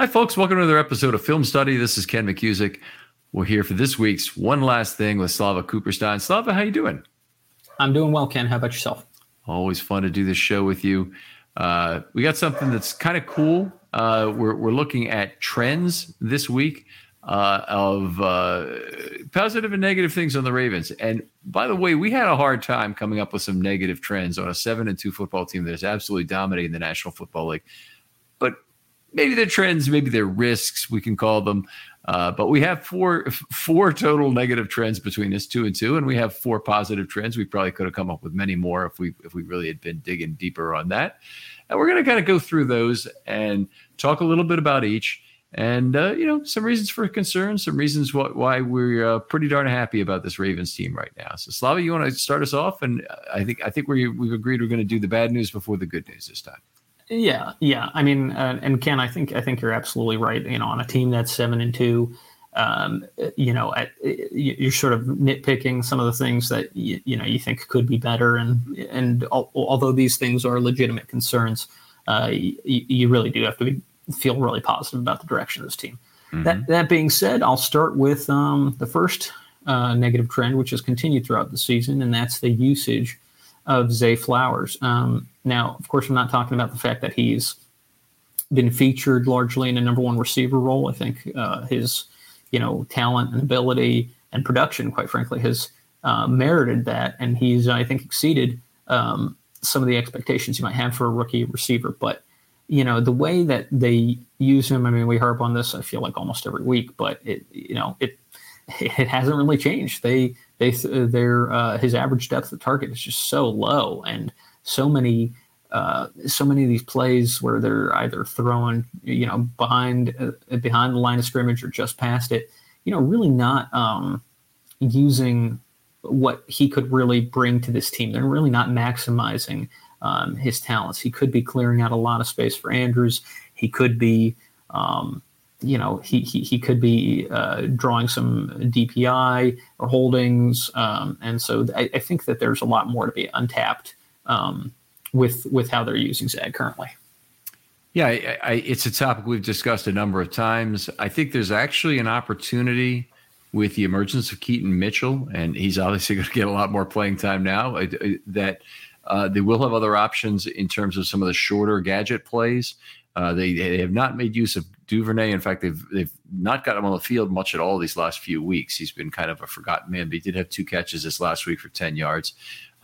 Hi, folks. Welcome to another episode of Film Study. This is Ken McKusick. We're here for this week's One Last Thing with Slava Cooperstein. Slava, how you doing? I'm doing well, Ken. How about yourself? Always fun to do this show with you. Uh, we got something that's kind of cool. Uh, we're, we're looking at trends this week uh, of uh, positive and negative things on the Ravens. And by the way, we had a hard time coming up with some negative trends on a seven and two football team that is absolutely dominating the National Football League. But maybe they're trends, maybe they're risks, we can call them. Uh, but we have four four total negative trends between this two and two, and we have four positive trends. We probably could have come up with many more if we if we really had been digging deeper on that. And we're going to kind of go through those and talk a little bit about each, and uh, you know some reasons for concern, some reasons why, why we're uh, pretty darn happy about this Ravens team right now. So Slava, you want to start us off? And I think I think we we've agreed we're going to do the bad news before the good news this time. Yeah, yeah. I mean, uh, and Ken, I think I think you're absolutely right. You know, on a team that's seven and two, um, you know, at, you're sort of nitpicking some of the things that you, you know you think could be better, and and al- although these things are legitimate concerns, uh, you, you, really do have to be, feel really positive about the direction of this team. Mm-hmm. That that being said, I'll start with um, the first uh, negative trend, which has continued throughout the season, and that's the usage of Zay Flowers. Um, now, of course, I'm not talking about the fact that he's been featured largely in a number one receiver role. I think uh, his, you know, talent and ability and production, quite frankly, has uh, merited that, and he's, I think, exceeded um, some of the expectations you might have for a rookie receiver. But you know, the way that they use him, I mean, we harp on this, I feel like almost every week, but it, you know, it it hasn't really changed. They they their uh, his average depth of target is just so low, and so many uh, so many of these plays where they're either throwing you know behind uh, behind the line of scrimmage or just past it, you know, really not um, using what he could really bring to this team. They're really not maximizing um, his talents. He could be clearing out a lot of space for Andrews. He could be um, you know, he he, he could be uh, drawing some DPI or holdings, um, and so I, I, think that there's a lot more to be untapped um, with with how they're using Zay currently. Yeah, I, I, it's a topic we've discussed a number of times. I think there's actually an opportunity with the emergence of Keaton Mitchell, and he's obviously going to get a lot more playing time now. That uh, they will have other options in terms of some of the shorter gadget plays. Uh, they, they have not made use of Duvernay. In fact, they've they've not got him on the field much at all these last few weeks. He's been kind of a forgotten man, but he did have two catches this last week for ten yards.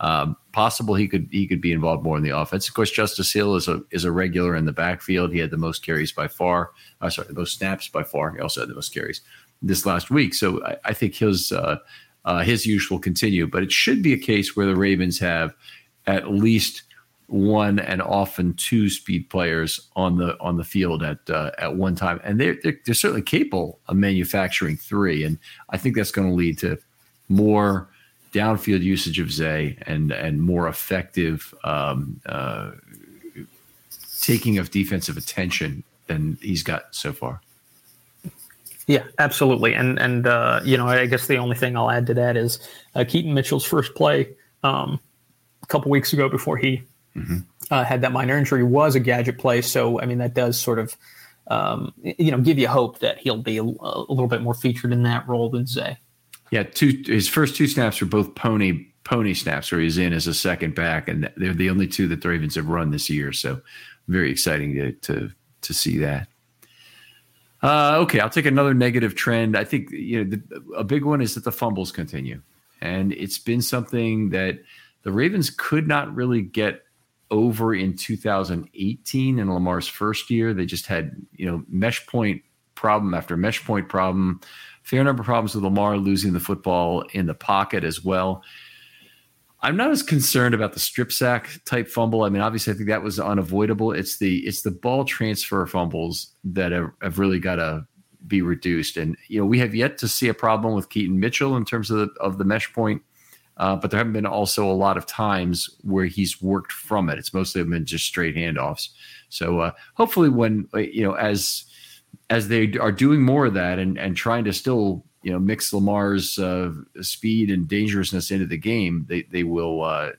Um, possible he could he could be involved more in the offense. Of course, Justice Hill is a is a regular in the backfield. He had the most carries by far. Uh, sorry, the most snaps by far. He also had the most carries this last week. So I, I think his uh, uh, his use will continue. But it should be a case where the Ravens have at least one and often two speed players on the on the field at uh, at one time, and they're, they're, they're certainly capable of manufacturing three, and I think that's going to lead to more downfield usage of Zay and and more effective um, uh, taking of defensive attention than he's got so far. Yeah, absolutely, and and uh, you know I guess the only thing I'll add to that is uh, Keaton Mitchell's first play um, a couple weeks ago before he mm-hmm. uh, had that minor injury was a gadget play. So, I mean, that does sort of um, you know, give you hope that he'll be a, a, little bit more featured in that role than Zay. Yeah, two his first two snaps were both pony pony snaps where he's in as a second back, and they're the only two that the Ravens have run this year. So very exciting to to, to see that. Uh, okay, I'll take another negative trend. I think you know the, a big one is that the fumbles continue, and it's been something that the Ravens could not really get over in 2018 in Lamar's first year. They just had you know mesh point problem after mesh point problem, fair number of problems with Lamar losing the football in the pocket as well. I'm not as concerned about the strip sack type fumble. I mean, obviously, I think that was unavoidable. It's the it's the ball transfer fumbles that have, have really got to be reduced. And you know, we have yet to see a problem with Keaton Mitchell in terms of the, of the mesh point, uh, but there haven't been also a lot of times where he's worked from it. It's mostly been just straight handoffs. So uh, hopefully, when you know, as as they are doing more of that and and trying to still you know mix Lamar's uh, speed and dangerousness into the game, they they will uh,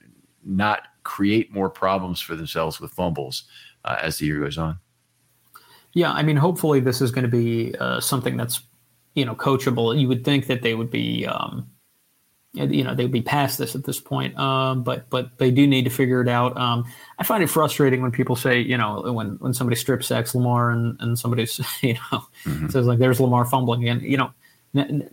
not create more problems for themselves with fumbles uh, as the year goes on. Yeah, I mean, hopefully this is going to be uh, something that's you know coachable. You would think that they would be. Um, you know they'd be past this at this point, um, but but they do need to figure it out. Um, I find it frustrating when people say, you know, when when somebody strip sacks Lamar and and somebody's you know mm-hmm. says like, "There's Lamar fumbling again." You know,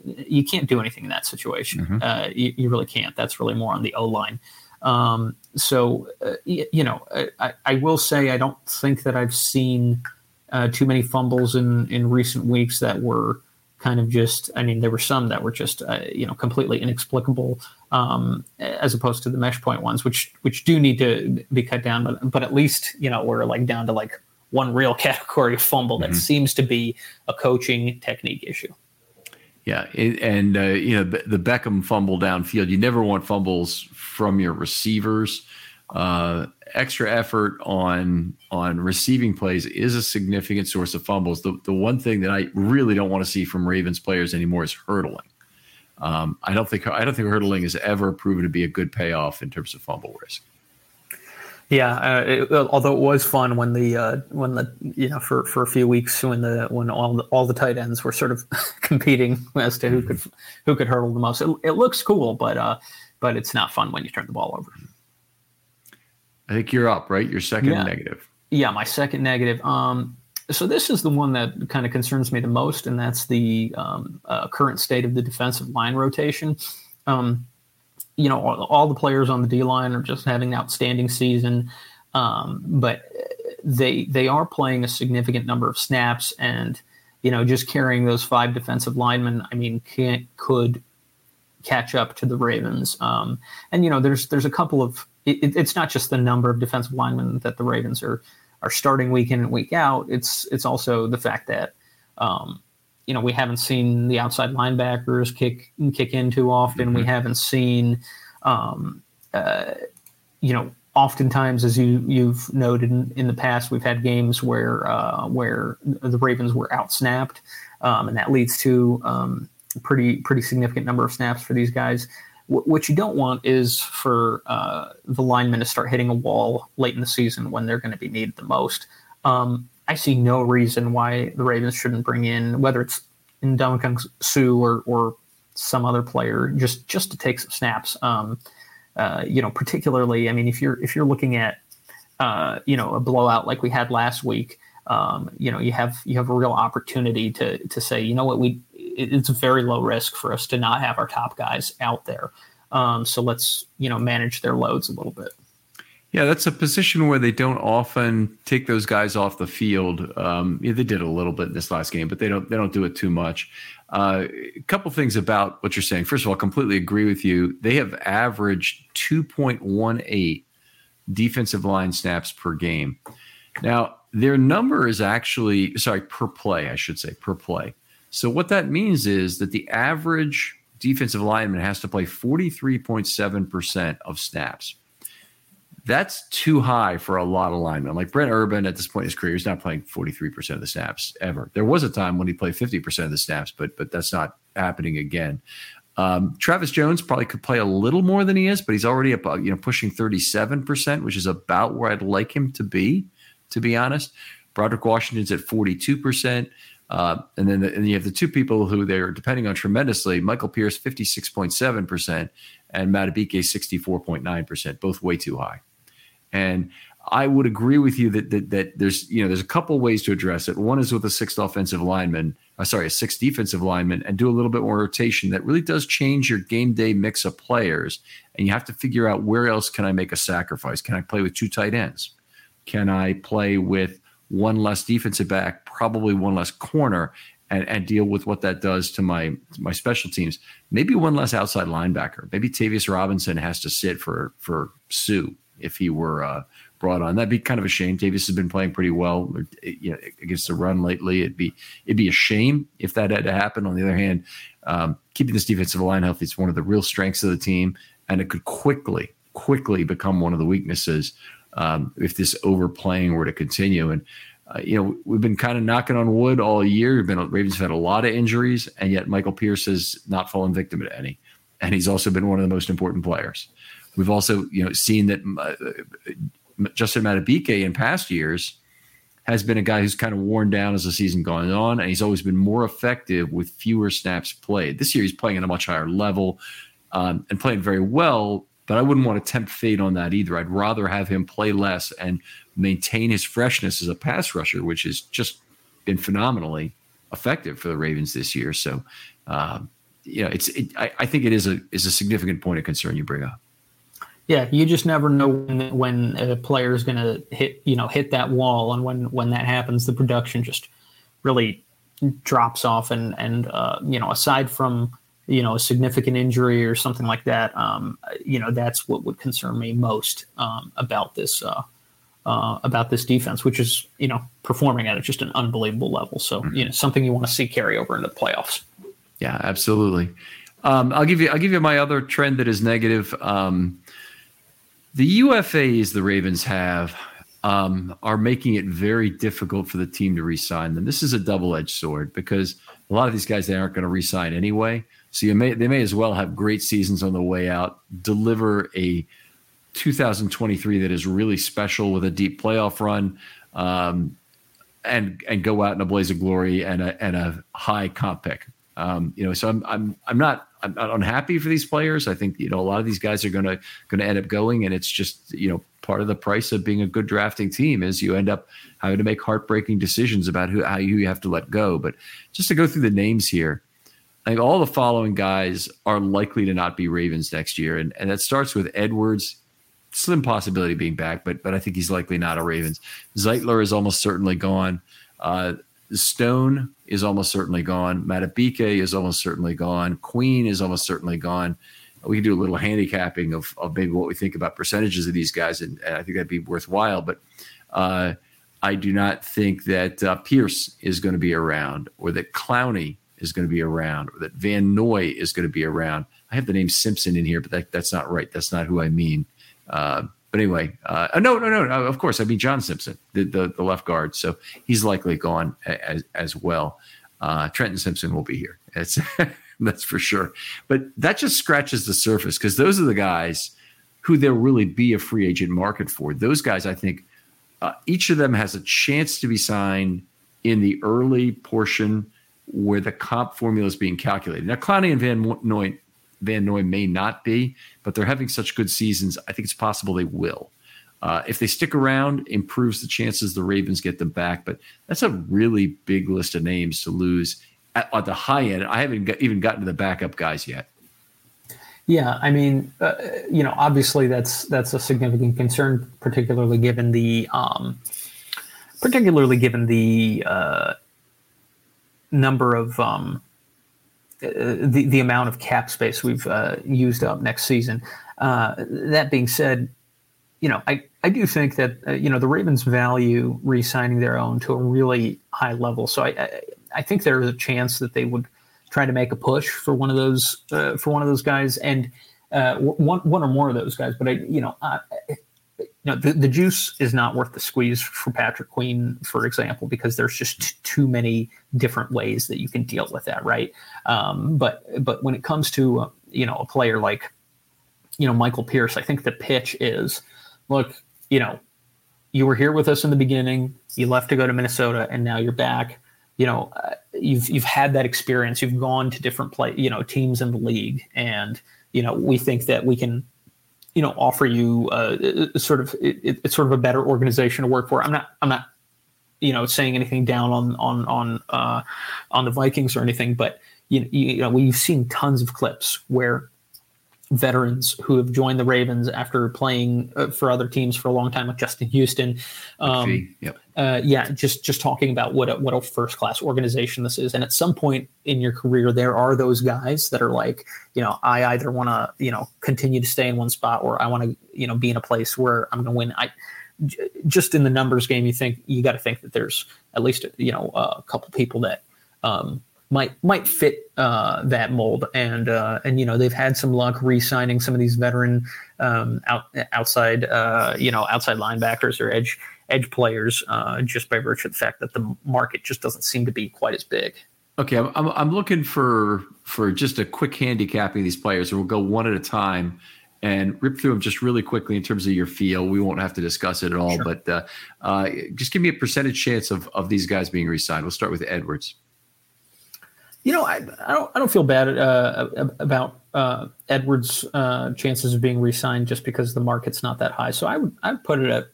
you can't do anything in that situation. Mm-hmm. Uh, you, you, really can't. That's really more on the O line. Um, so, uh, you, you, know, I, I, will say I don't think that I've seen uh, too many fumbles in, in recent weeks that were kind of just, I mean, there were some that were just, uh, you know, completely inexplicable um, as opposed to the mesh point ones, which, which do need to be cut down. But, but at least, you know, we're like down to like one real category of fumble mm-hmm. that seems to be a coaching technique issue. Yeah, and uh, you know the Beckham fumble downfield. You never want fumbles from your receivers. Uh, extra effort on on receiving plays is a significant source of fumbles. The the one thing that I really don't want to see from Ravens players anymore is hurdling. Um, I don't think I don't think hurdling has ever proven to be a good payoff in terms of fumble risk. Yeah, uh, it, although it was fun when the uh, when the you know for, for a few weeks when the when all the, all the tight ends were sort of competing as to who could who could hurdle the most. It, it looks cool, but uh, but it's not fun when you turn the ball over. I think you're up, right? Your second yeah. negative. Yeah, my second negative. Um, so this is the one that kind of concerns me the most, and that's the um, uh, current state of the defensive line rotation. Um, you know, all, all, the players on the D line are just having an outstanding season, um, but they they are playing a significant number of snaps, and you know, just carrying those five defensive linemen, I mean, can't could catch up to the Ravens. Um, and you know, there's there's a couple of it, it's not just the number of defensive linemen that the Ravens are are starting week in and week out. It's it's also the fact that um, you know, we haven't seen the outside linebackers kick kick in too often. Mm-hmm. We haven't seen, um, uh, you know, oftentimes as you you've noted in, in, the past, we've had games where uh, where the Ravens were outsnapped, um, and that leads to um, pretty pretty significant number of snaps for these guys. What you don't want is for uh, the linemen to start hitting a wall late in the season when they're going to be needed the most. Um, I see no reason why the Ravens shouldn't bring in whether it's in Ndamukong Suh or or some other player just just to take some snaps. Um, uh, you know, particularly, I mean, if you're if you're looking at uh, you know a blowout like we had last week, um, you know, you have you have a real opportunity to to say, you know what, we it's very low risk for us to not have our top guys out there. Um, so let's you know manage their loads a little bit. Yeah, that's a position where they don't often take those guys off the field. Um, yeah, they did a little bit in this last game, but they don't they don't do it too much. Uh, a couple things about what you're saying. First of all, completely agree with you. They have averaged 2.18 defensive line snaps per game. Now, their number is actually sorry per play, I should say per play. So what that means is that the average defensive lineman has to play 43.7 percent of snaps that's too high for a lot of linemen. Like Brent Urban at this point in his career, he's not playing 43% of the snaps ever. There was a time when he played 50% of the snaps, but but that's not happening again. Um, Travis Jones probably could play a little more than he is, but he's already about you know pushing 37%, which is about where I'd like him to be, to be honest. Broderick Washington's at 42%. Uh, and then the, and you have the two people who they're depending on tremendously Michael Pierce, 56.7%, and Madubuike, 64.9%, both way too high. And I would agree with you that, that, that there's you know there's a couple ways to address it. One is with a sixth offensive lineman, uh, sorry, a sixth defensive lineman, and do a little bit more rotation. That really does change your game day mix of players, and you have to figure out where else can I make a sacrifice? Can I play with two tight ends? Can I play with one less defensive back, probably one less corner, and, and deal with what that does to my my special teams? Maybe one less outside linebacker. Maybe Tavius Robinson has to sit for for Suh if he were. Uh, brought on. That'd be kind of a shame. Tavius has been playing pretty well you know, against the run lately. It'd be it'd be a shame if that had to happen. On the other hand, um, keeping this defensive line healthy is one of the real strengths of the team, and it could quickly quickly become one of the weaknesses um, if this overplaying were to continue. And uh, you know, we've been kind of knocking on wood all year. We've been Ravens have had a lot of injuries, and yet Michael Pierce has not fallen victim to any, and he's also been one of the most important players. We've also, you know, seen that uh, Justin Madubuike in past years has been a guy who's kind of worn down as the season gone on, and he's always been more effective with fewer snaps played. This year, he's playing at a much higher level um, and playing very well, but I wouldn't want to tempt fate on that either. I'd rather have him play less and maintain his freshness as a pass rusher, which has just been phenomenally effective for the Ravens this year. So, um, you know, it's it, I, I think it is a is a significant point of concern you bring up. Yeah, you just never know when when a player is going to hit you know hit that wall, and when when that happens, the production just really drops off. And and uh, you know, aside from you know a significant injury or something like that, um, you know, that's what would concern me most um, about this uh, uh, about this defense, which is you know performing at just an unbelievable level. So mm-hmm. you know, something you want to see carry over into the playoffs. Yeah, absolutely. Um, I'll give you I'll give you my other trend that is negative. Um, the UFAs the Ravens have um, are making it very difficult for the team to re-sign them. This is a double-edged sword because a lot of these guys they aren't going to re-sign anyway. So you may they may as well have great seasons on the way out, deliver a 2023 that is really special with a deep playoff run, um, and and go out in a blaze of glory and a and a high comp pick. Um, you know, so I'm I'm I'm not I'm not unhappy for these players. I think you know a lot of these guys are gonna gonna end up going, and it's just you know part of the price of being a good drafting team is you end up having to make heartbreaking decisions about who how you have to let go. But just to go through the names here, I think all the following guys are likely to not be Ravens next year, and and that starts with Edwards. Slim possibility being back, but but I think he's likely not a Ravens. Zeitler is almost certainly gone. Uh, Stone is almost certainly gone. Madubuike is almost certainly gone. Queen is almost certainly gone. We can do a little handicapping of, of maybe what we think about percentages of these guys, and, and I think that'd be worthwhile. But uh, I do not think that uh, Pierce is going to be around, or that Clowney is going to be around, or that Van Noy is going to be around. I have the name Simpson in here, but that, that's not right. That's not who I mean. Uh, but anyway, uh, no, no, no, no. Of course, I mean John Simpson, the, the, the left guard. So he's likely gone as as well. Uh, Trenton Simpson will be here. That's that's for sure. But that just scratches the surface because those are the guys who there'll really be a free agent market for. Those guys, I think, uh, each of them has a chance to be signed in the early portion where the comp formula is being calculated. Now, Clowney and Van Noy Van Noy may not be, but they're having such good seasons. I think it's possible they will. Uh, if they stick around, improves the chances the Ravens get them back. But that's a really big list of names to lose at, at the high end. I haven't got, even gotten to the backup guys yet. Yeah, I mean, uh, you know, obviously that's that's a significant concern, particularly given the um, particularly given the uh, number of um, the the amount of cap space we've uh, used up next season. Uh, that being said, you know, I, I do think that uh, you know the Ravens value re-signing their own to a really high level. So I, I, I think there is a chance that they would try to make a push for one of those uh, for one of those guys and uh, one one or more of those guys. But I you know you know, the, the juice is not worth the squeeze for Patrick Queen, for example, because there's just t- too many different ways that you can deal with that, right? Um, but but when it comes to uh, you know a player like you know Michael Pierce, I think the pitch is, look, you know, you were here with us in the beginning. You left to go to Minnesota, and now you're back. You know, uh, you've you've had that experience. You've gone to different play, you know, teams in the league, and you know, we think that we can, you know, offer you uh, sort of it, it's sort of a better organization to work for. I'm not I'm not, you know, saying anything down on on on uh, on the Vikings or anything, but you, you know, we've seen tons of clips where veterans who have joined the Ravens after playing uh, for other teams for a long time, like Justin Houston. Um, yep. uh, yeah, just just talking about what a, what a first class organization this is, and at some point in your career, there are those guys that are like, you know, I either want to you know continue to stay in one spot, or I want to you know be in a place where I'm going to win. I just in the numbers game, you think you got to think that there's at least you know a couple people that. Um, might might fit uh, that mold. And uh, and you know they've had some luck re-signing some of these veteran um, out, outside uh, you know outside linebackers or edge edge players uh, just by virtue of the fact that the market just doesn't seem to be quite as big. Okay, I'm I'm looking for for just a quick handicapping of these players, and we'll go one at a time and rip through them just really quickly in terms of your feel. We won't have to discuss it at all, sure. but uh, uh, just give me a percentage chance of of these guys being re-signed. We'll start with Edwards. You know, I, I don't I don't feel bad uh, about uh, Edwards' uh, chances of being re-signed just because the market's not that high. So I would I would put it at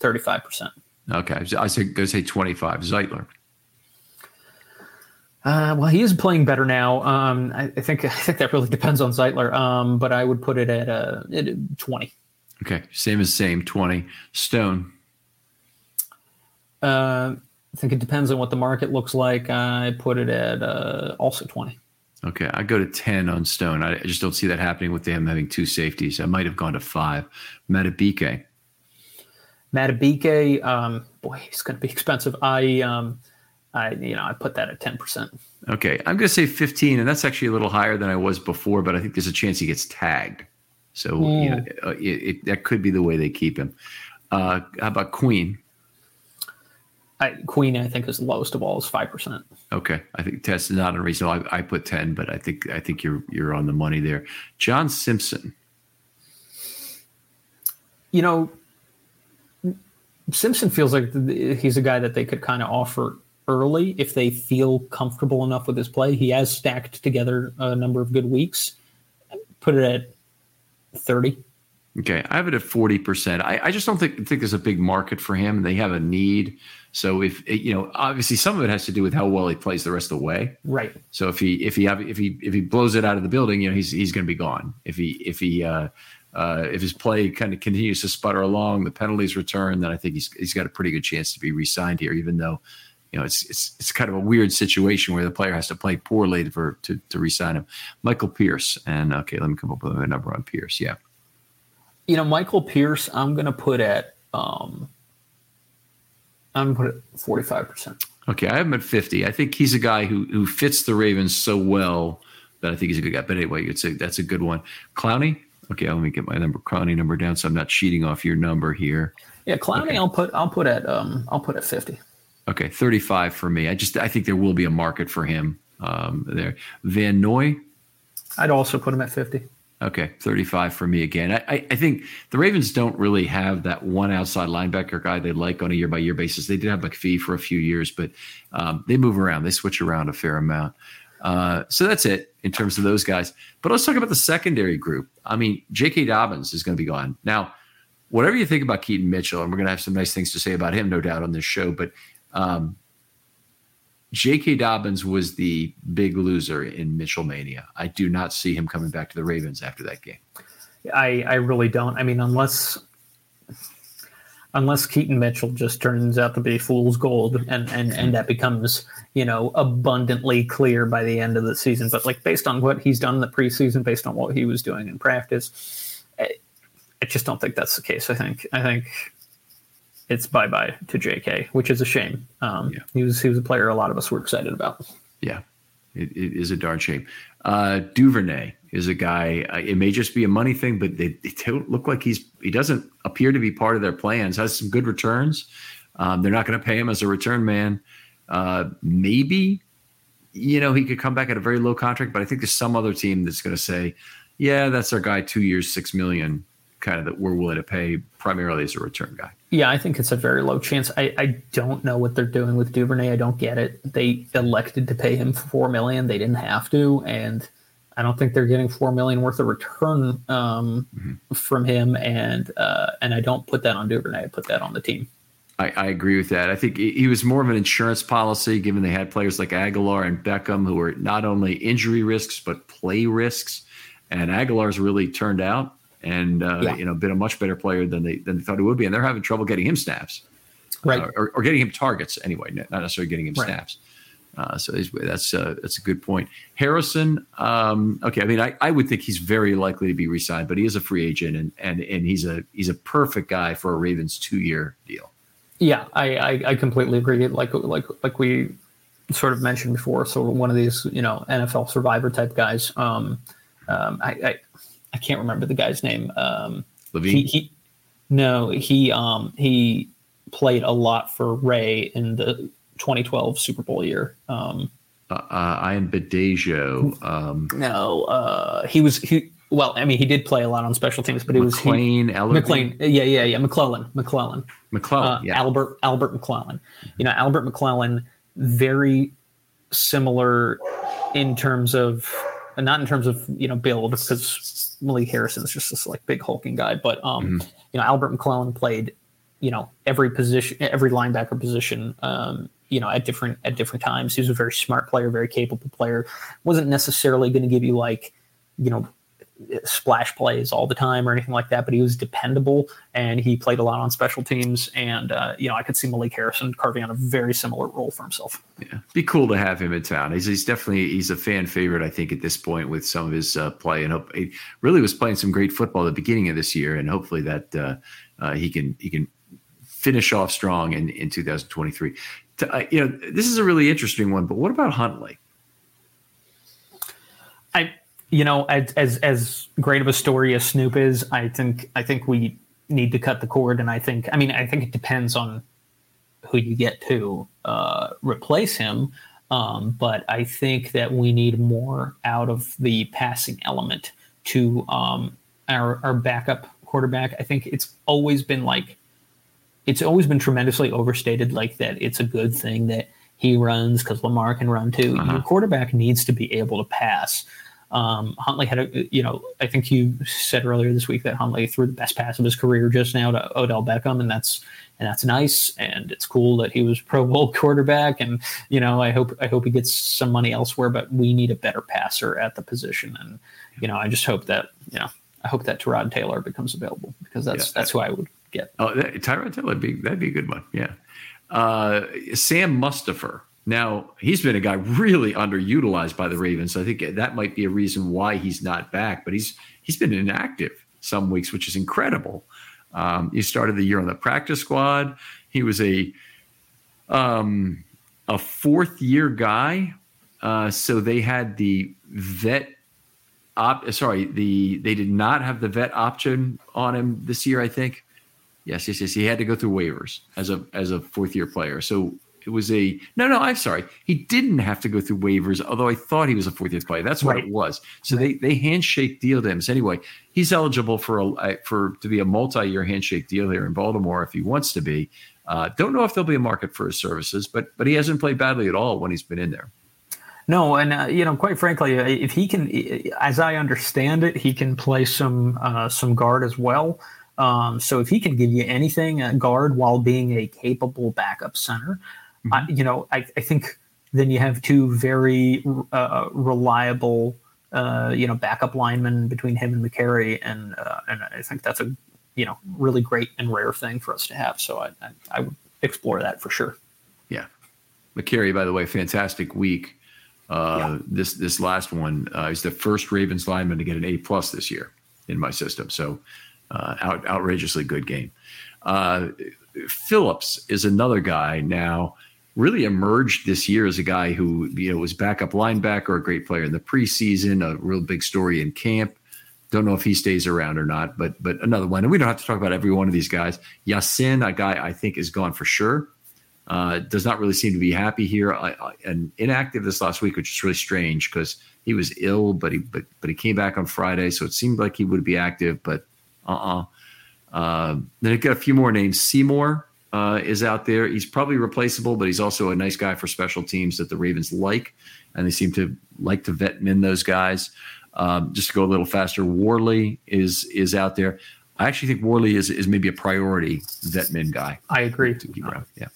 thirty five percent. Okay, I say go say twenty five. Zeitler. Uh, well, he is playing better now. Um, I, I, think I think that really depends on Zeitler. Um, but I would put it at, uh, at twenty. Okay, same as same twenty. Stone. Uh, I think it depends on what the market looks like. I put it at uh, also 20. Okay, I go to 10 on Stone. I, just don't see that happening with them having two safeties. I might have gone to five. Madubuike. Madubuike, um, boy, he's going to be expensive. I, um, I, you know, I put that at 10%. Okay, I'm going to say 15, and that's actually a little higher than I was before, but I think there's a chance he gets tagged. So mm. you know, uh, it, it, that could be the way they keep him. Uh, how about Queen? I, Queen, I think, is the lowest of all, is five percent. Okay, I think test is not unreasonable. I, I put ten, but I think I think you're you're on the money there. John Simpson. You know, Simpson feels like he's a guy that they could kind of offer early if they feel comfortable enough with his play. He has stacked together a number of good weeks. Put it at thirty. Okay, I have it at forty percent. I, I just don't think think there's a big market for him. They have a need. So if you know, obviously some of it has to do with how well he plays the rest of the way. Right. So if he if he have, if he if he blows it out of the building, you know, he's he's going to be gone. If he if he uh, uh, if his play kind of continues to sputter along, the penalties return, then I think he's he's got a pretty good chance to be re-signed here. Even though, you know, it's it's it's kind of a weird situation where the player has to play poorly for to to re-sign him. Michael Pierce, and okay, let me come up with a number on Pierce. Yeah. You know, Michael Pierce, I'm going to put at. Um, I'm put it 45%. Okay, I have him at 50. I think he's a guy who who fits the Ravens so well that I think he's a good guy. But anyway, it's a, that's a good one. Clowney. Okay, let me get my number Clowney number down so I'm not cheating off your number here. Yeah, Clowney. Okay. I'll put I'll put at um I'll put at 50. Okay, 35 for me. I just I think there will be a market for him um, there. Van Noy. I'd also put him at 50. Okay, 35 for me again. I, I think the Ravens don't really have that one outside linebacker guy they like on a year by year basis. They did have McPhee for a few years, but um, they move around. They switch around a fair amount. Uh, so that's it in terms of those guys. But let's talk about the secondary group. I mean, J.K. Dobbins is going to be gone. Now, whatever you think about Keaton Mitchell, and we're going to have some nice things to say about him, no doubt, on this show, but um, J.K. Dobbins was the big loser in Mitchell Mania. I do not see him coming back to the Ravens after that game. I, I really don't. I mean, unless unless Keaton Mitchell just turns out to be fool's gold and, and, and that becomes, you know, abundantly clear by the end of the season. But like based on what he's done in the preseason, based on what he was doing in practice, I, I just don't think that's the case. I think I think it's bye bye to J.K., which is a shame. Um, yeah. He was he was a player a lot of us were excited about. Yeah, it, it is a darn shame. Uh, Duvernay is a guy. Uh, it may just be a money thing, but they, they, don't look like he's he doesn't appear to be part of their plans. Has some good returns. Um, they're not going to pay him as a return man. Uh, maybe you know he could come back at a very low contract, but I think there's some other team that's going to say, "Yeah, that's our guy. Two years, six million kind of that we're willing to pay primarily as a return guy. Yeah, I think it's a very low chance. I, I don't know what they're doing with Duvernay. I don't get it. They elected to pay him four million. They didn't have to, and I don't think they're getting four million worth of return um, mm-hmm. from him. And uh, and I don't put that on Duvernay. I put that on the team. I, I, agree with that. I think he was more of an insurance policy, given they had players like Agholor and Beckham, who were not only injury risks but play risks. And Agholor's really turned out, and uh, yeah. you know, been a much better player than they than they thought he would be. And they're having trouble getting him snaps, right, uh, or, or, getting him targets anyway, not necessarily getting him right. snaps. Uh, so that's uh, that's a good point. Harrison, um, okay, I mean, I, I would think he's very likely to be re-signed, but he is a free agent, and and and he's a he's a perfect guy for a Ravens two year deal. Yeah, I, I, I completely agree. Like like like we sort of mentioned before, so one of these you know NFL survivor type guys. Um, um, I, I, I can't remember the guy's name. Um, Levine. He, he, no, he um he played a lot for Ray in the 2012 Super Bowl year. Um, uh, uh, Ayanbadejo. Um, no, uh, he was he well, I mean, he did play a lot on special teams, but it was McClain, McClain, yeah, yeah, yeah, McClellan, McClellan, McClellan, uh, yeah. Albert, Albert McClellan. You know, Albert McClellan, very similar in terms of, not in terms of you know build, because Malik Harrison is just this like big hulking guy, but um, mm-hmm. you know, Albert McClellan played, you know, every position, every linebacker position, um, you know, at different at different times. He was a very smart player, very capable player. wasn't necessarily going to give you like, you know splash plays all the time or anything like that, but he was dependable and he played a lot on special teams. And, uh, you know, I could see Malik Harrison carving out a very similar role for himself. Yeah. Be cool to have him in town. He's, he's definitely, he's a fan favorite, I think, at this point with some of his uh, play and hope he really was playing some great football at the beginning of this year. And hopefully that uh, uh he can, he can finish off strong in, in 2023. To, uh, you know, this is a really interesting one, but what about Huntley? I, you know, as, as as great of a story as Snoop is, I think I think we need to cut the cord, and I think I mean I think it depends on who you get to uh, replace him. Um, but I think that we need more out of the passing element to um, our our backup quarterback. I think it's always been like it's always been tremendously overstated, like that it's a good thing that he runs because Lamar can run too. Uh-huh. Your quarterback needs to be able to pass. Um, Huntley had a, you know, I think you said earlier this week that Huntley threw the best pass of his career just now to Odell Beckham, and that's and that's nice, and it's cool that he was Pro Bowl quarterback, and you know, I hope I hope he gets some money elsewhere, but we need a better passer at the position, and you know, I just hope that you know, I hope that Tyrod Taylor becomes available because that's yeah. that's who I would get. Oh, that, Tyrod Taylor, would be that'd be a good one, yeah. Uh, Sam Mustipher now, he's been a guy really underutilized by the Ravens. I think that might be a reason why he's not back, but he's he's been inactive some weeks, which is incredible. Um, he started the year on the practice squad. He was a um, a fourth year guy, uh, so they had the vet op. Sorry, the they did not have the vet option on him this year. I think. Yes, yes, yes. He had to go through waivers as a as a fourth year player. So it was a no, no. I'm sorry. He didn't have to go through waivers, although I thought he was a fourth year player. That's what right. it was. So right. they they handshake deal to him. So anyway, he's eligible for a for to be a multi year handshake deal here in Baltimore if he wants to be. Uh, don't know if there'll be a market for his services, but but he hasn't played badly at all when he's been in there. No, and uh, you know, quite frankly, uh, if he can, as I understand it, he can play some uh, some guard as well. Um, so if he can give you anything at guard while being a capable backup center, Mm-hmm. I, you know, I, I, think then you have two very uh, reliable, uh, you know, backup linemen between him and Mekari, and uh, and I think that's a you know really great and rare thing for us to have. So I, I, I would explore that for sure. Yeah, Mekari, by the way, fantastic week. Uh, yeah. This this last one uh, is the first Ravens lineman to get an A plus this year in my system. So uh, out, outrageously good game. Uh, Phillips is another guy now really emerged this year as a guy who you know was backup linebacker, a great player in the preseason, a real big story in camp. Don't know if he stays around or not, but but another one. And we don't have to talk about every one of these guys. Yasin, a guy I think is gone for sure. Uh, does not really seem to be happy here I, I, and inactive this last week, which is really strange because he was ill, but he but but he came back on Friday, so it seemed like he would be active, but Uh-uh. Uh, then I got a few more names. Seymour uh, is out there. He's probably replaceable, but he's also a nice guy for special teams that the Ravens like, and they seem to like to vet in those guys. Um, just to go a little faster, Worley is is out there. I actually think Worley is is maybe a priority vet min guy. I agree. To keep around. Yeah,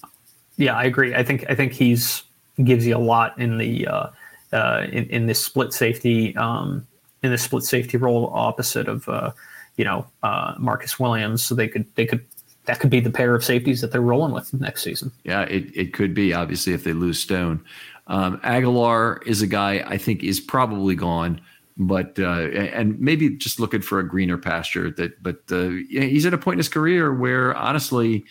yeah, I agree. I think I think he's gives you a lot in the uh, uh, in, in this split safety um, in the split safety role opposite of uh, you know uh, Marcus Williams. So they could they could that could be the pair of safeties that they're rolling with next season. Yeah, it, it could be obviously if they lose Stone. Um, Agholor is a guy I think is probably gone, but uh, and maybe just looking for a greener pasture. That, but uh, he's at a point in his career where honestly,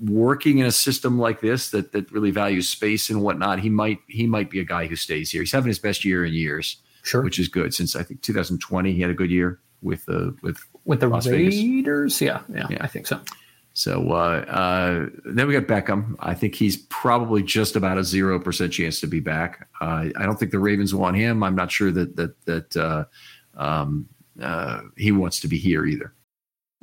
working in a system like this that that really values space and whatnot, he might he might be a guy who stays here. He's having his best year in years, sure, which is good. Since I think 2020, he had a good year with the uh, with with the Las Raiders. Yeah, yeah, yeah, I think so. So uh, uh, then we got Beckham. I think he's probably just about a zero percent chance to be back. Uh, I don't think the Ravens want him. I'm not sure that that that uh, um, uh, he wants to be here either.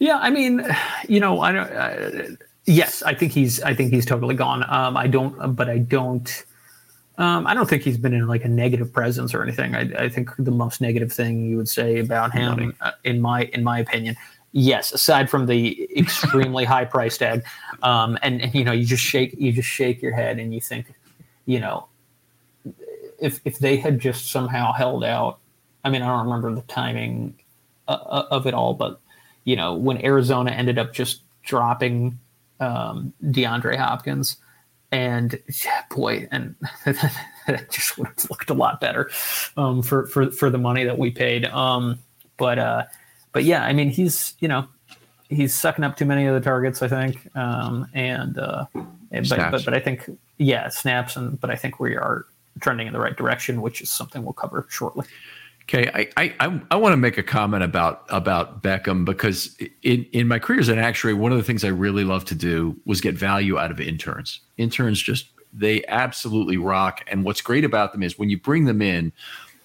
Yeah, I mean, you know, I don't. Uh, yes, I think he's. I think he's totally gone. Um, I don't, but I don't. Um, I don't think he's been in like a negative presence or anything. I, I think the most negative thing you would say about him, uh, in my in my opinion, yes, aside from the extremely high price tag, um, and, and you know, you just shake you just shake your head and you think, you know, if if they had just somehow held out. I mean, I don't remember the timing uh, uh of it all, but you know, when Arizona ended up just dropping um, DeAndre Hopkins, and yeah, boy, and it just would have looked a lot better um, for for for the money that we paid. Um, but uh, but yeah, I mean, he's you know he's sucking up too many of the targets, I think, um, and uh, but, but but I think yeah, snaps, and but I think we are trending in the right direction, which is something we'll cover shortly. Okay, I I, I want to make a comment about about Beckham because in in my career as an actuary, one of the things I really love to do was get value out of interns. Interns just they absolutely rock, and what's great about them is when you bring them in,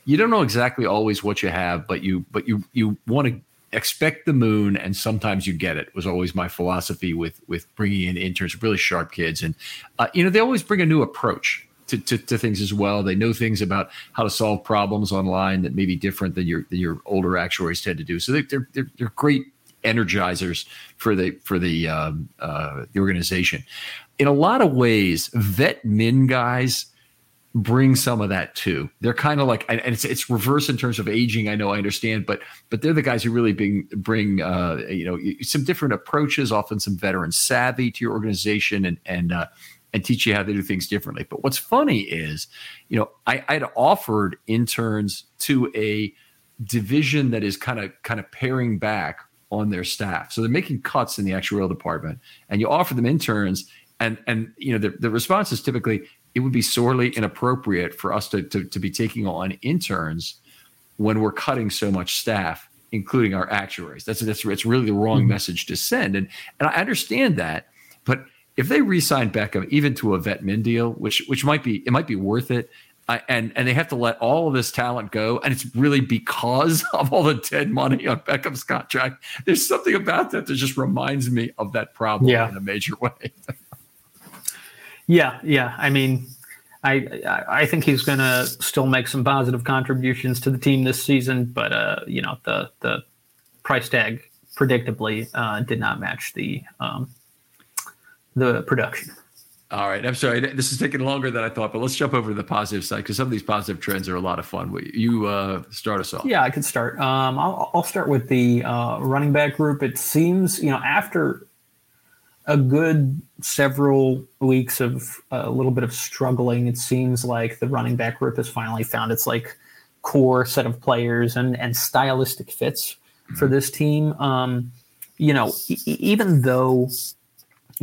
you don't know exactly always what you have, but you but you you want to expect the moon and sometimes you get it was always my philosophy with with bringing in interns really sharp kids. And uh, you know they always bring a new approach to, to, to, things as well. They know things about how to solve problems online that may be different than your than your older actuaries tend to do. So they, are they're they're great energizers for the for the um, uh, the organization. In a lot of ways, vet min guys bring some of that too. They're kind of like, and it's it's reverse in terms of aging. I know, I understand, but but they're the guys who really bring bring uh, you know some different approaches, often some veteran savvy to your organization, and and uh, and teach you how to do things differently. But what's funny is, you know, I, I'd offered interns to a division that is kind of kind of paring back on their staff. So they're making cuts in the actuarial department, and you offer them interns, and and you know the, the response is typically it would be sorely inappropriate for us to, to to be taking on interns when we're cutting so much staff, including our actuaries. That's that's it's really the wrong mm-hmm. message to send, and and I understand that, but if they re-sign Beckham even to a vet min deal, which which might be it might be worth it, uh, and and they have to let all of this talent go, and it's really because of all the dead money on Beckham's contract. There's something about that that just reminds me of that problem yeah. in a major way. yeah, yeah. I mean, I I think he's going to still make some positive contributions to the team this season, but uh, you know the the price tag predictably uh, did not match the um, the production. All right. I'm sorry. This is taking longer than I thought, but let's jump over to the positive side because some of these positive trends are a lot of fun. You uh, start us off. Yeah, I could start. Um, I'll, I'll, start with the uh, running back group. It seems, you know, after a good several weeks of a little bit of struggling, it seems like the running back group has finally found its like core set of players and, and stylistic fits for this team. Um, you know, e- even though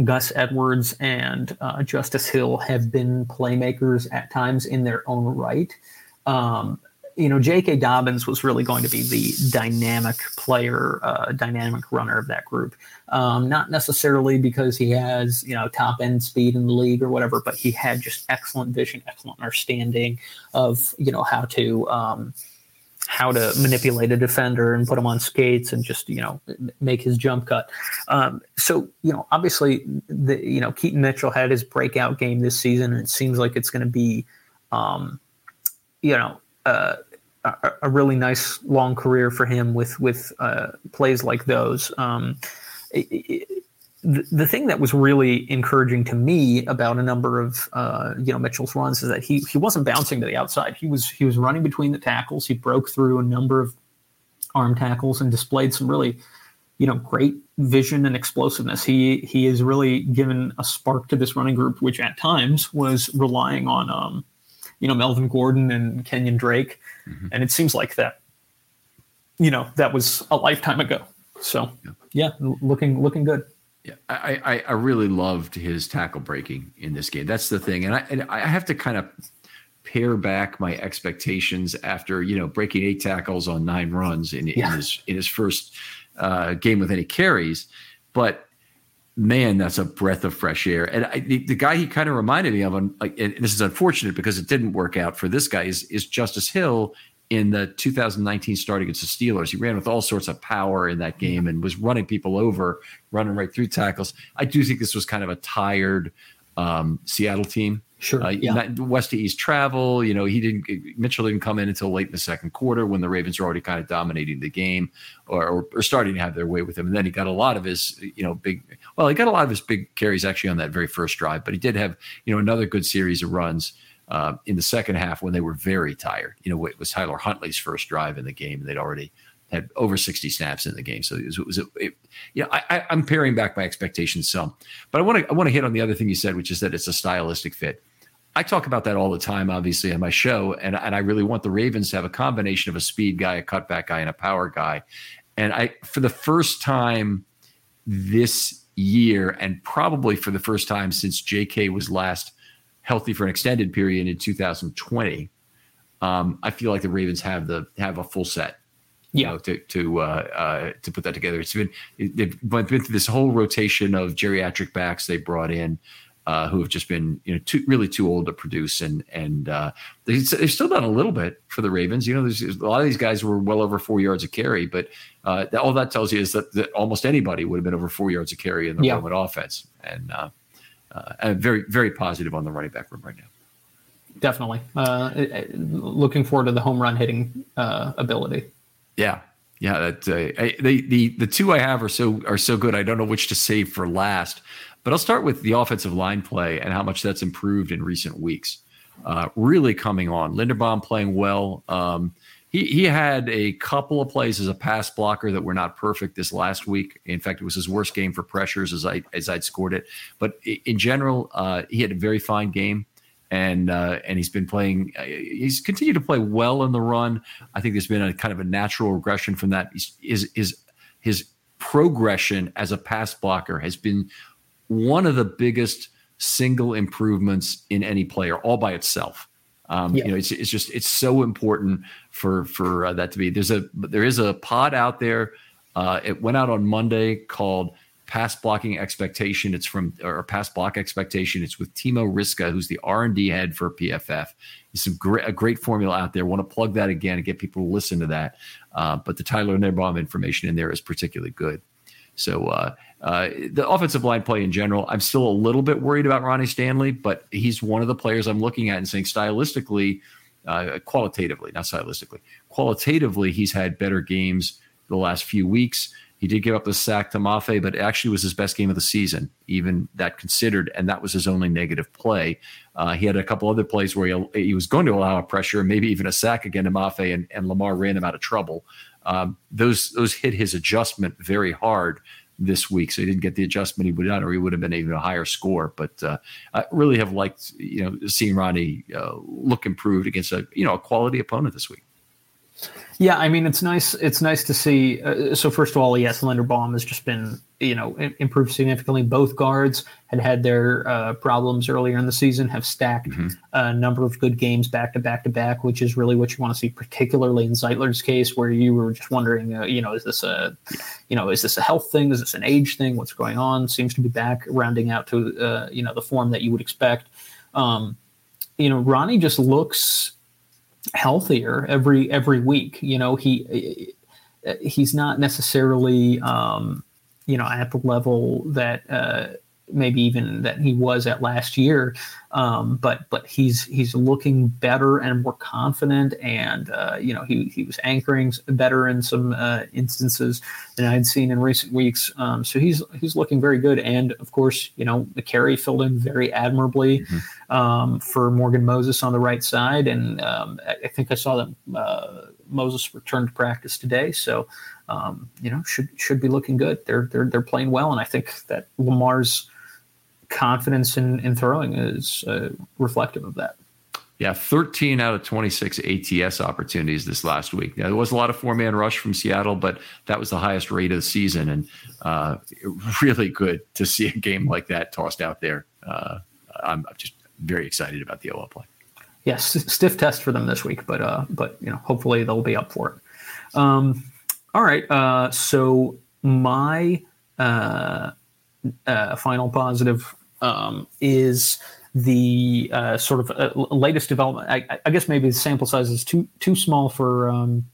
Gus Edwards and uh, Justice Hill have been playmakers at times in their own right. Um, you know, J.K. Dobbins was really going to be the dynamic player, uh, dynamic runner of that group. Um, not necessarily because he has, you know, top end speed in the league or whatever, but he had just excellent vision, excellent understanding of, you know, how to, um, how to manipulate a defender and put him on skates and just you know make his jump cut. Um, so you know, obviously, the you know Keaton Mitchell had his breakout game this season, and it seems like it's going to be, um, you know. Uh, a, a, really nice long career for him with with uh, plays like those. Um, it, it, the, the thing that was really encouraging to me about a number of uh, you know Mitchell's runs is that he he wasn't bouncing to the outside. He was he was running between the tackles. He broke through a number of arm tackles and displayed some really you know great vision and explosiveness. He he has really given a spark to this running group, which at times was relying on um, you know Melvin Gordon and Kenyon Drake, mm-hmm. and it seems like that you know that was a lifetime ago. So yeah, yeah looking looking good. Yeah, I, I, I really loved his tackle breaking in this game. That's the thing, and I and I have to kind of pare back my expectations after you know breaking eight tackles on nine runs in, yeah. in his in his first uh, game with any carries. But man, that's a breath of fresh air. And I, the, the, guy he kind of reminded me of, and this is unfortunate because it didn't work out for this guy, is, is Justice Hill in the 2019 start against the Steelers. He ran with all sorts of power in that game and was running people over, running right through tackles. I do think this was kind of a tired um, Seattle team. Sure. Uh, yeah. West to East travel. You know, he didn't. Mitchell didn't come in until late in the second quarter when the Ravens were already kind of dominating the game, or, or, or, starting to have their way with him. And then he got a lot of his, you know, big. Well, he got a lot of his big carries actually on that very first drive, but he did have, you know, another good series of runs uh, in the second half when they were very tired. You know, it was Tyler Huntley's first drive in the game, and they'd already had over 60 snaps in the game. So it was, it was it, you know, I, am paring back my expectations some, but I want to I want to hit on the other thing you said, which is that it's a stylistic fit. I talk about that all the time, obviously, on my show, and and I really want the Ravens to have a combination of a speed guy, a cutback guy, and a power guy. And I, for the first time this year, and probably for the first time since J.K. was last healthy for an extended period in 2020, um, I feel like the Ravens have the have a full set. You yeah. know, to to uh, uh, to put that together. It's been they've been through this whole rotation of geriatric backs they brought in, uh, who have just been you know too, really too old to produce, and and uh, they, they've still done a little bit for the Ravens. You know, there's, a lot of these guys were well over four yards of carry, but uh, that, all that tells you is that, that, almost anybody would have been over four yards of carry in the yeah. Roman offense, and uh, uh, very very positive on the running back room right now. Definitely, uh, looking forward to the home run hitting uh, ability. Yeah, yeah. That uh, I, the the the two I have are so are so good. I don't know which to save for last, but I'll start with the offensive line play and how much that's improved in recent weeks. Uh, really coming on. Linderbaum playing well. Um, he he had a couple of plays as a pass blocker that were not perfect this last week. In fact, it was his worst game for pressures as I as I'd scored it. But in general, uh, he had a very fine game, and uh, and he's been playing. Uh, he's continued to play well in the run. I think there's been a kind of a natural regression from that. He's, his his his progression as a pass blocker has been one of the biggest single improvements in any player, all by itself. Um, yeah. You know, it's, it's just it's so important for for uh, that to be. There's a there is a pod out there. Uh, it went out on Monday called Pass Blocking Expectation. It's from or Pass Block Expectation. It's with Timo Riske, who's the R and D head for PFF. It's some great a great formula out there. Want to plug that again and get people to listen to that. Uh, but the Tyler Linderbaum information in there is particularly good. So uh, uh, the offensive line play in general, I'm still a little bit worried about Ronnie Stanley, but he's one of the players I'm looking at and saying stylistically, uh, qualitatively, not stylistically, qualitatively, he's had better games the last few weeks. He did give up the sack to Mafe, but it actually was his best game of the season, even that considered, and that was his only negative play. Uh, he had a couple other plays where he, he was going to allow a pressure, maybe even a sack again to Mafe, and, and Lamar ran him out of trouble. Um, those those hit his adjustment very hard this week, so he didn't get the adjustment he would have or he would have been even a higher score. But uh, I really have liked you know seeing Ronnie uh, look improved against a you know a quality opponent this week. Yeah, I mean it's nice. It's nice to see. Uh, so first of all, yes, Linderbaum has just been you know improved significantly. Both guards had had their uh, problems earlier in the season, have stacked mm-hmm. a number of good games back to back to back, which is really what you want to see, particularly in Zeitler's case, where you were just wondering, uh, you know, is this a, you know, is this a health thing? Is this an age thing? What's going on? Seems to be back, rounding out to uh, you know the form that you would expect. Um, you know, Ronnie just looks healthier every every week. You know, he he's not necessarily um, you know at the level that uh, maybe even that he was at last year. Um, but but he's he's looking better and more confident, and uh, you know he he was anchoring better in some uh, instances than I'd seen in recent weeks. Um, so he's he's looking very good, and of course you know Mekari filled in very admirably mm-hmm. um, for Morgan Moses on the right side, and um, I, I, think I saw that uh, Moses returned to practice today, so. Um, you know, should should be looking good. They're they're they're playing well, and I think that Lamar's confidence in, in throwing is uh, reflective of that. Yeah, 13 out of 26 ATS opportunities this last week. Now, there was a lot of four man rush from Seattle, but that was the highest rate of the season. And uh, really good to see a game like that tossed out there. Uh, I'm just very excited about the OL play. Yes, stiff test for them this week, but uh, but you know, hopefully they'll be up for it. Um, all right, uh, so my uh, uh, final positive um, is the uh, sort of uh, latest development. I, I, guess maybe the sample size is too too small for um,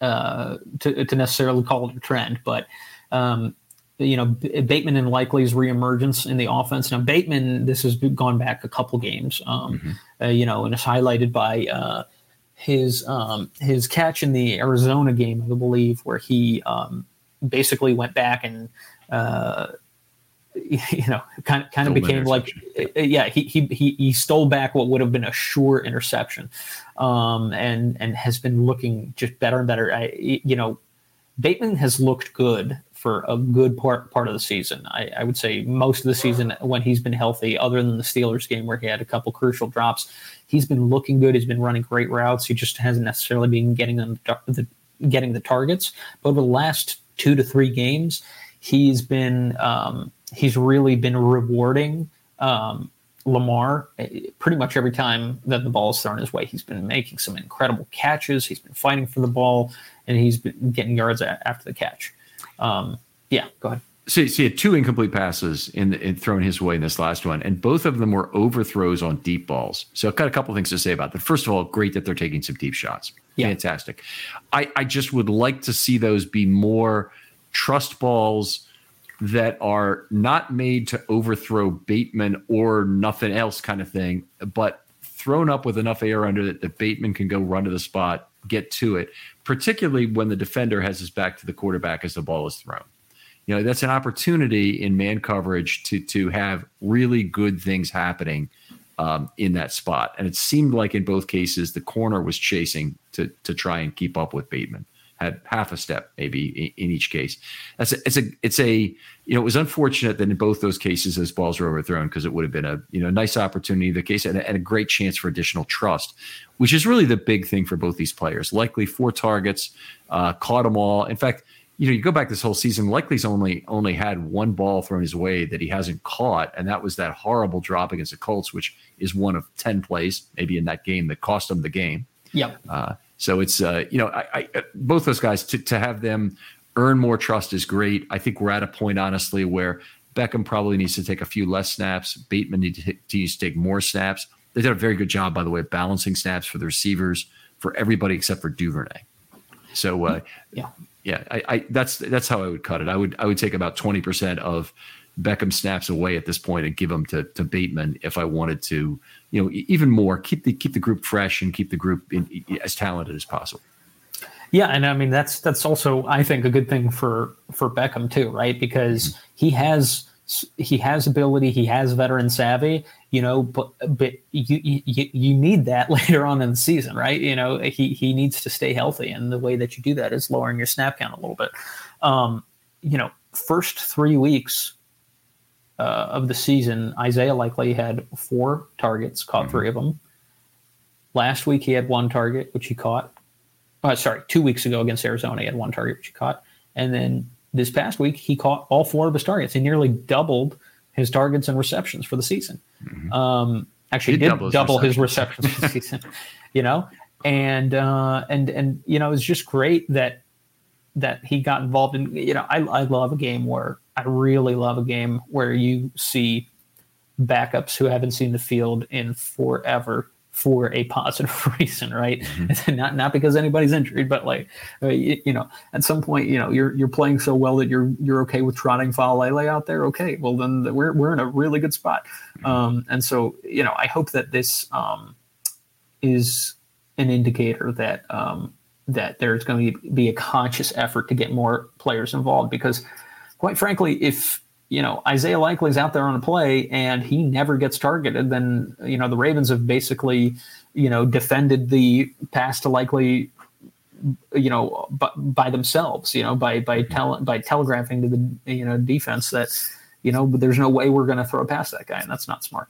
uh, to, to necessarily call it a trend, but um, you know Bateman and Likely's reemergence in the offense. Now Bateman, this has gone back a couple games, um, mm-hmm. uh, you know, and it's highlighted by uh, his um, his catch in the Arizona game, I believe, where he um, basically went back and uh, you know, kind of kind of became like, uh, yeah, he, he he he stole back what would have been a sure interception, um, and and has been looking just better and better. I, you know, Bateman has looked good for a good part part of the season. I, I would say most of the season when he's been healthy, other than the Steelers game where he had a couple crucial drops, he's been looking good. He's been running great routes. He just hasn't necessarily been getting them the getting the targets. But over the last two to three games, he's been um, he's really been rewarding um, Lamar eh, pretty much every time that the ball is thrown his way. He's been making some incredible catches. He's been fighting for the ball, and he's been getting yards after the catch. Um, yeah, go ahead. So, so he had two incomplete passes in, in, thrown his way in this last one, and both of them were overthrows on deep balls. So I've got a couple things to say about that. First of all, great that they're taking some deep shots. Yeah. Fantastic. I, I just would like to see those be more trust balls that are not made to overthrow Bateman or nothing else kind of thing, but thrown up with enough air under it that Bateman can go run to the spot, get to it, particularly when the defender has his back to the quarterback as the ball is thrown. You know, that's an opportunity in man coverage to to have really good things happening um, in that spot. And it seemed like in both cases the corner was chasing to to try and keep up with Bateman had half a step maybe in, each case. That's a, it's a it's a you know it was unfortunate that in both those cases those balls were overthrown because it would have been a you know nice opportunity in the case and a, and a great chance for additional trust, which is really the big thing for both these players. Likely four targets, uh, caught them all. In fact. You know, you go back this whole season. Likely's only only had one ball thrown his way that he hasn't caught, and that was that horrible drop against the Colts, which is one of ten plays maybe in that game that cost him the game. Yep. Uh, so it's uh, you know, I, I, both those guys to to have them earn more trust is great. I think we're at a point, honestly, where Beckham probably needs to take a few less snaps. Bateman needs to, to take more snaps. They did a very good job, by the way, of balancing snaps for the receivers for everybody except for Duvernay. So uh, yeah, yeah, I, I, that's that's how I would cut it. I would I would take about twenty percent of Beckham snaps away at this point and give them to, to Bateman if I wanted to, you know, even more keep the keep the group fresh and keep the group in, as talented as possible. Yeah, and I mean that's that's also I think a good thing for for Beckham too, right? Because mm-hmm. he has he has ability, he has veteran savvy, you know, but but you, you you need that later on in the season, right? You know, he he needs to stay healthy, and the way that you do that is lowering your snap count a little bit. Um, you know, first three weeks uh, of the season, Isaiah Likely had four targets, caught mm-hmm. three of them. Last week he had one target, which he caught. Uh, sorry, two weeks ago against Arizona, he had one target which he caught, and then this past week he caught all four of his targets. He nearly doubled his targets and receptions for the season. Mm-hmm. Um, actually, he did, double, his, double receptions. his receptions for the season. You know, and uh, and and you know, it's just great that that he got involved in. You know, I I love a game where I really love a game where you see backups who haven't seen the field in forever for a positive reason, right? Mm-hmm. not not because anybody's injured, but like uh, you, you, know, at some point, you know, you're you're playing so well that you're you're okay with trotting Faalele out there. Okay, well then we're we're in a really good spot. Mm-hmm. Um, and so you know, I hope that this um, is an indicator that um, that there's going to be a conscious effort to get more players involved because, quite frankly, if you know, Isaiah Likely's out there on a play and he never gets targeted, then, you know, the Ravens have basically, you know, defended the pass to Likely, you know, by, by themselves, you know, by, by, mm-hmm. tele, by telegraphing to the, you know, defense that, you know, there's no way we're going to throw past that guy. And that's not smart.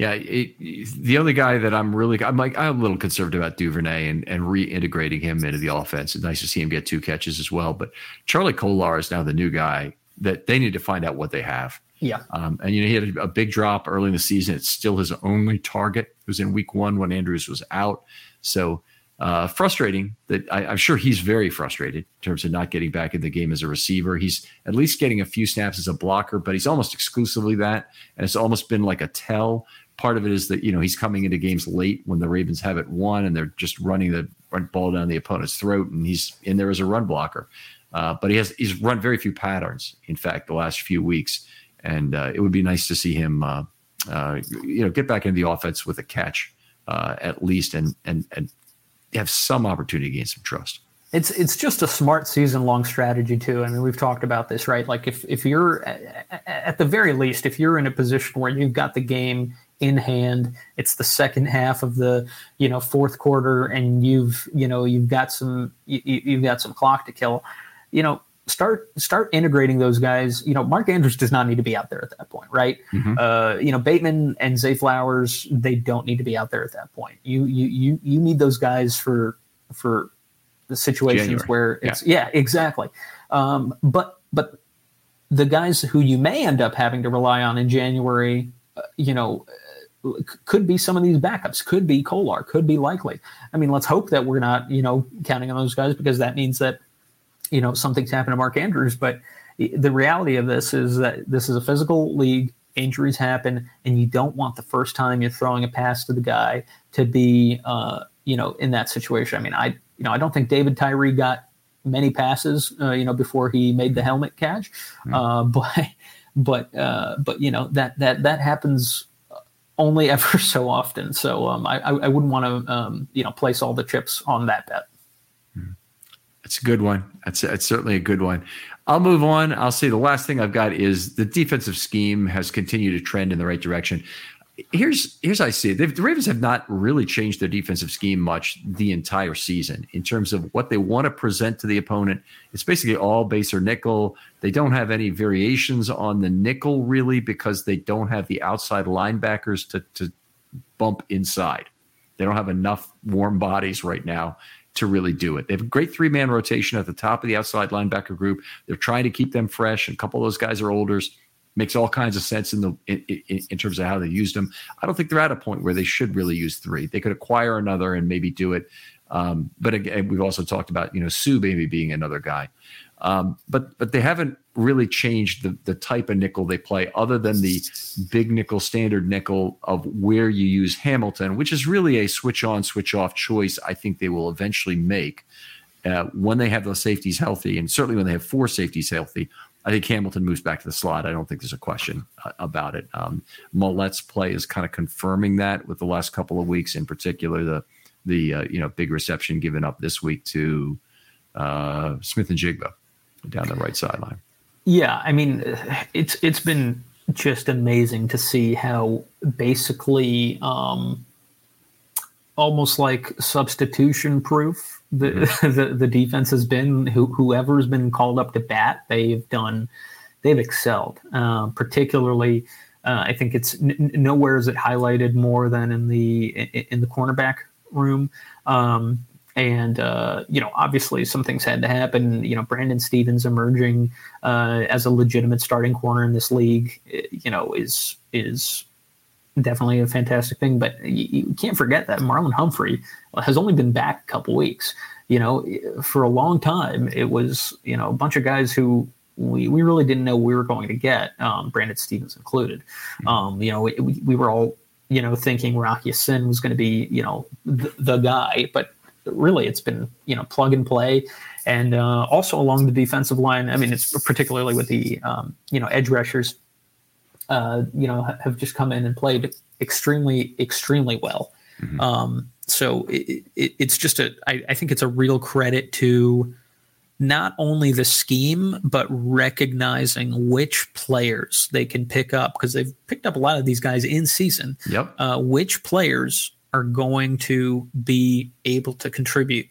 Yeah, it, the only guy that I'm really, I'm like, I'm a little conservative about Duvernay and, and reintegrating him into the offense. It's nice to see him get two catches as well. But Charlie Kolar is now the new guy that they need to find out what they have. Yeah. Um, and, you know, he had a, a, big drop early in the season. It's still his only target. It was in week one when Andrews was out. So uh, frustrating that I, am sure he's very frustrated in terms of not getting back in the game as a receiver. He's at least getting a few snaps as a blocker, but he's almost exclusively that. And it's almost been like a tell. Part of it is that, you know, he's coming into games late when the Ravens have it won and they're just running the ball down the opponent's throat and he's in there as a run blocker. Uh, but he has he's run very few patterns. In fact, the last few weeks, and uh, it would be nice to see him, uh, uh you know, get back into the offense with a catch uh, at least, and and and have some opportunity to gain some trust. It's it's just a smart season long strategy too. I mean, we've talked about this, right? Like if if you're at the very least, if you're in a position where you've got the game in hand, it's the second half of the you know fourth quarter, and you've you know you've got some you, you've got some clock to kill you know, start start integrating those guys. You know, Mark Andrews does not need to be out there at that point, right? Mm-hmm. Uh, you know, Bateman and Zay Flowers, they don't need to be out there at that point. You you you you need those guys for for the situations January. where it's yeah, yeah exactly. Um, but but the guys who you may end up having to rely on in January, uh, you know. Could be some of these backups, could be Kolar, could be Likely. I mean, let's hope that we're not, you know, counting on those guys because that means that you know something's happened to Mark Andrews. But the reality of this is that this is a physical league. Injuries happen, and you don't want the first time you're throwing a pass to the guy to be, uh, you know, in that situation. I mean, I, you know, I don't think David Tyree got many passes, uh, you know, before he made the helmet catch, mm. uh, but, but, uh, but you know that that that happens only ever so often. So um, I I wouldn't want to um, you know place all the chips on that bet. It's a good one. That's, that's certainly a good one. I'll move on. I'll say the last thing I've got is the defensive scheme has continued to trend in the right direction. Here's here's how I see it. The Ravens have not really changed their defensive scheme much the entire season in terms of what they want to present to the opponent. It's basically all base or nickel. They don't have any variations on the nickel really because they don't have the outside linebackers to to bump inside. They don't have enough warm bodies right now to really do it. They have a great three man rotation at the top of the outside linebacker group. They're trying to keep them fresh. And a couple of those guys are older. Makes all kinds of sense in the in, in, in, terms of how they used them. I don't think they're at a point where they should really use three. They could acquire another and maybe do it. Um, but again, we've also talked about you know Sue maybe being another guy. Um, but but they haven't really changed the the type of nickel they play, other than the big nickel standard nickel of where you use Hamilton, which is really a switch on switch off choice. I think they will eventually make uh, when they have those safeties healthy, and certainly when they have four safeties healthy. I think Hamilton moves back to the slot. I don't think there's a question uh, about it. Um, play is kind of confirming that with the last couple of weeks, in particular the the uh, you know big reception given up this week to uh, Smith-Njigba down the right sideline. Yeah, I mean, it's it's been just amazing to see how basically um, almost like substitution proof the, mm-hmm. the, the defense has been. Who, whoever's been called up to bat, they've done, they've excelled. Uh, particularly, uh, I think it's n- nowhere is it highlighted more than in the in, in the cornerback room. Um, and uh, you know, obviously, some things had to happen. You know, Brandon Stephens emerging uh, as a legitimate starting corner in this league, you know, is is definitely a fantastic thing. But you, you can't forget that Marlon Humphrey has only been back a couple weeks. You know, for a long time, it was you know a bunch of guys who we, we really didn't know we were going to get, um, Brandon Stephens included. Um, you know, we, we were all you know thinking Rock Ya-Sin was going to be you know the, the guy, but really it's been you know plug and play and uh, also along the defensive line i mean it's particularly with the um, you know edge rushers uh, you know have just come in and played extremely extremely well mm-hmm. um, so it, it, it's just a I, I think it's a real credit to not only the scheme but recognizing which players they can pick up because they've picked up a lot of these guys in season yep uh, which players are going to be able to contribute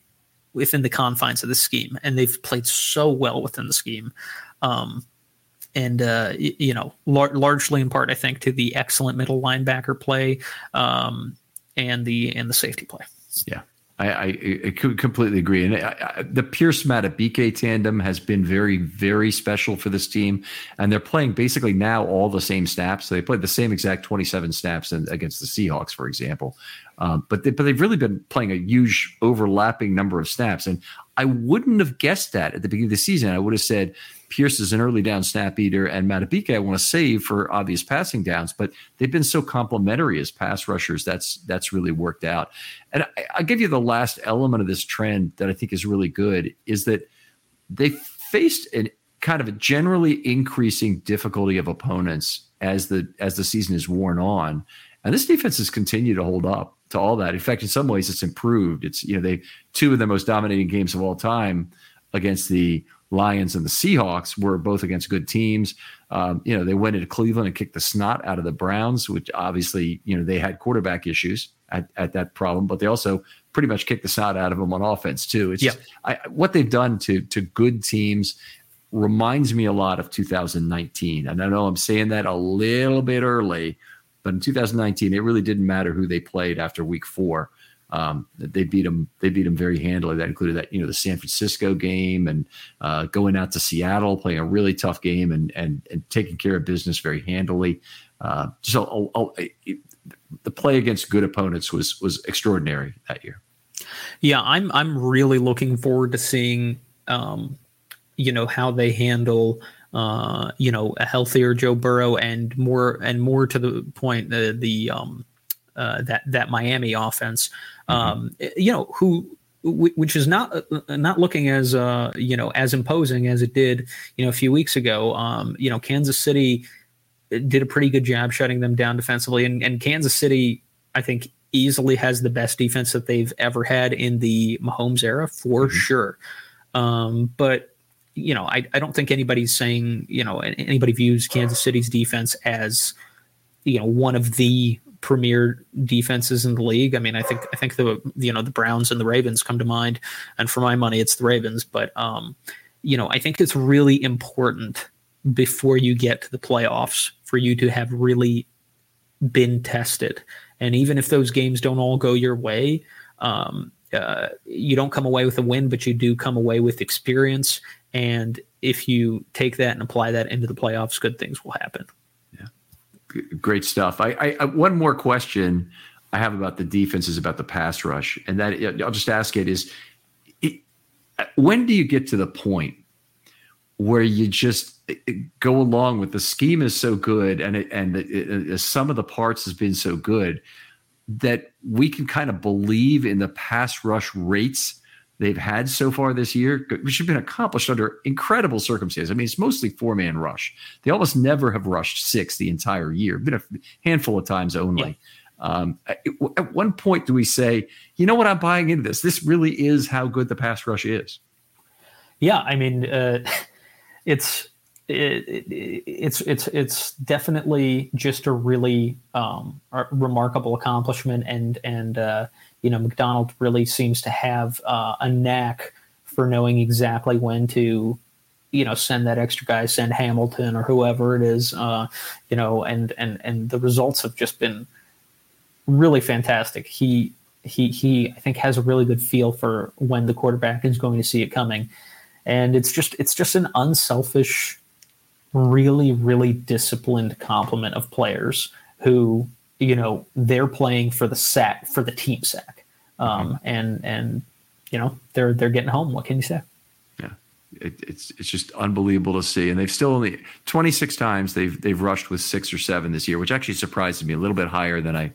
within the confines of the scheme, and they've played so well within the scheme. Um, and uh, you know, lar- largely in part, I think, to the excellent middle linebacker play um, and the and the safety play. Yeah, I, I, I completely agree. And I, the Pierce Madubuike tandem has been very, very special for this team. And they're playing basically now all the same snaps. So they played the same exact 27 snaps in, against the Seahawks, for example. Um, but they, but they've really been playing a huge overlapping number of snaps, and I wouldn't have guessed that at the beginning of the season. I would have said Pierce is an early down snap eater, and Madubuike I want to save for obvious passing downs. But they've been so complementary as pass rushers. That's that's really worked out. And I, I'll give you the last element of this trend that I think is really good is that they faced an kind of a generally increasing difficulty of opponents as the as the season is worn on. And this defense has continued to hold up to all that. In fact, in some ways, it's improved. It's you know they two of the most dominating games of all time against the Lions and the Seahawks were both against good teams. Um, you know they went into Cleveland and kicked the snot out of the Browns, which obviously you know they had quarterback issues at, at that problem, but they also pretty much kicked the snot out of them on offense too. It's yeah. just, I, what they've done to to good teams reminds me a lot of 2019. And I know I'm saying that a little bit early, but in 2019, it really didn't matter who they played after week four. Um, they beat them. They beat them very handily. That included that you know the San Francisco game and uh, going out to Seattle, playing a really tough game and and and taking care of business very handily. Uh, the play against good opponents was was extraordinary that year. Yeah, I'm I'm really looking forward to seeing um, you know how they handle uh, you know, a healthier Joe Burrow and more and more to the point, the the um, uh, that that Miami offense, mm-hmm. um, you know, who which is not not looking as uh, you know as imposing as it did you know a few weeks ago. Um, you know, Kansas City did a pretty good job shutting them down defensively, and, and Kansas City, I think, easily has the best defense that they've ever had in the Mahomes era for mm-hmm. sure. Um, but you know, I, I don't think anybody's saying, you know, anybody views Kansas City's defense as, you know, one of the premier defenses in the league. I mean, I think I think the you know the Browns and the Ravens come to mind, and for my money, it's the Ravens. But um, you know, I think it's really important before you get to the playoffs for you to have really been tested, and even if those games don't all go your way. Um, uh, you don't come away with a win, but you do come away with experience and if you take that and apply that into the playoffs, good things will happen. Great stuff. I, I, one more question I have about the defense is about the pass rush. And that I'll just ask it is it, when do you get to the point where you just eh, eh, go along with the scheme is so good and it, and it, eh, some of the parts has been so good that we can kind of believe in the pass rush rates they've had so far this year, which have been accomplished under incredible circumstances. I mean, it's mostly four man rush. They almost never have rushed six the entire year, been a handful of times only. Yeah. Um, at, one point, do we say, you know what, I'm buying into this? This really is how good the pass rush is. Yeah, I mean, uh, it's it, it, it's it's it's definitely just a really um, remarkable accomplishment, and and uh, you know, Macdonald really seems to have uh, a knack for knowing exactly when to, you know, send that extra guy, send Hamilton or whoever it is, uh, you know, and and and the results have just been really fantastic. He he he I think has a really good feel for when the quarterback is going to see it coming, and it's just it's just an unselfish, really really disciplined complement of players who you know they're playing for the sack for the team sack, um, mm-hmm. and and you know they're they're getting home. What can you say? Yeah, it, it's it's just unbelievable to see, and they've still only 26 times they've they've rushed with six or seven this year, which actually surprises me a little bit higher than I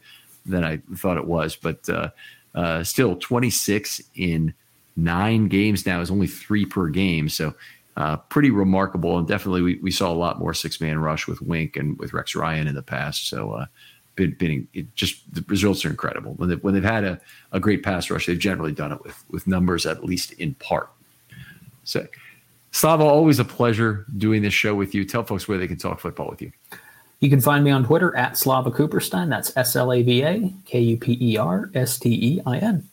than I thought it was. But uh, uh, still, 26 in nine games now is only three per game. So uh, pretty remarkable. And definitely, we, we saw a lot more six man rush with Wink and with Rex Ryan in the past. So, uh, been, been it just the results are incredible. When, they've, when they've had a, a great pass rush, they've generally done it with, with numbers, at least in part. So, Slava, always a pleasure doing this show with you. Tell folks where they can talk football with you. You can find me on Twitter at Slava Kuperstein. That's S L A V A K U P E R S T E I N.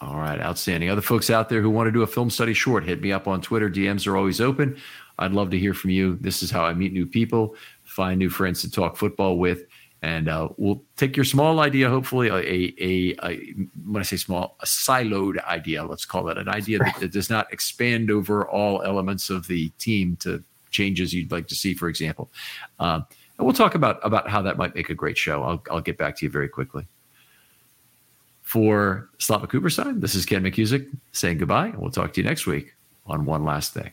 All right, outstanding. Other folks out there who want to do a film study short, hit me up on Twitter. DMs are always open. I'd love to hear from you. This is how I meet new people, find new friends to talk football with, and uh, we'll take your small idea, hopefully a, a, a, when I say small, a siloed idea. Let's call it an idea that, that does not expand over all elements of the team to changes you'd like to see, for example. Uh, and we'll talk about about how that might make a great show. I'll I'll get back to you very quickly. For Slava Kuperstein, this is Ken McKusick saying goodbye, and we'll talk to you next week on One Last Thing.